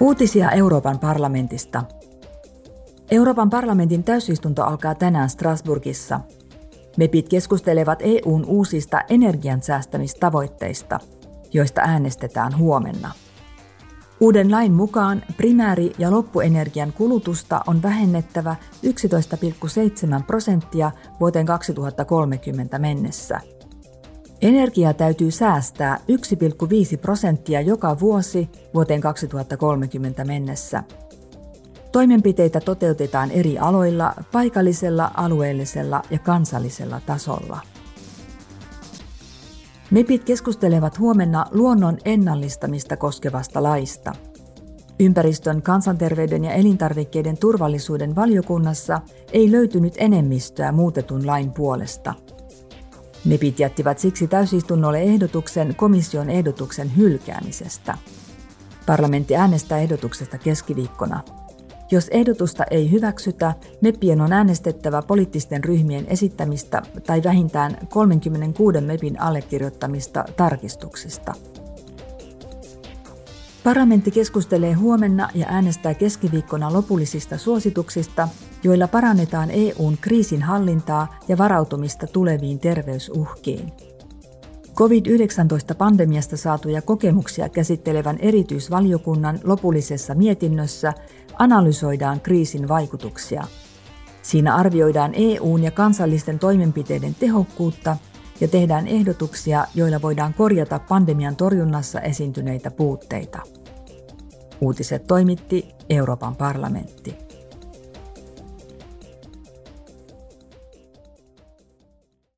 Uutisia Euroopan parlamentista. Euroopan parlamentin täysistunto alkaa tänään Strasburgissa. MEPit keskustelevat EUn uusista energiansäästämistavoitteista, joista äänestetään huomenna. Uuden lain mukaan primääri- ja loppuenergian kulutusta on vähennettävä 11,7 prosenttia vuoteen 2030 mennessä – Energiaa täytyy säästää 1,5 prosenttia joka vuosi vuoteen 2030 mennessä. Toimenpiteitä toteutetaan eri aloilla, paikallisella, alueellisella ja kansallisella tasolla. MEPit keskustelevat huomenna luonnon ennallistamista koskevasta laista. Ympäristön, kansanterveyden ja elintarvikkeiden turvallisuuden valiokunnassa ei löytynyt enemmistöä muutetun lain puolesta – MEPit jättivät siksi täysistunnolle ehdotuksen komission ehdotuksen hylkäämisestä. Parlamentti äänestää ehdotuksesta keskiviikkona. Jos ehdotusta ei hyväksytä, MEPien on äänestettävä poliittisten ryhmien esittämistä tai vähintään 36 MEPin allekirjoittamista tarkistuksista. Parlamentti keskustelee huomenna ja äänestää keskiviikkona lopullisista suosituksista, joilla parannetaan EUn kriisin hallintaa ja varautumista tuleviin terveysuhkiin. COVID-19-pandemiasta saatuja kokemuksia käsittelevän erityisvaliokunnan lopullisessa mietinnössä analysoidaan kriisin vaikutuksia. Siinä arvioidaan EUn ja kansallisten toimenpiteiden tehokkuutta ja tehdään ehdotuksia, joilla voidaan korjata pandemian torjunnassa esiintyneitä puutteita. Uutiset toimitti Euroopan parlamentti.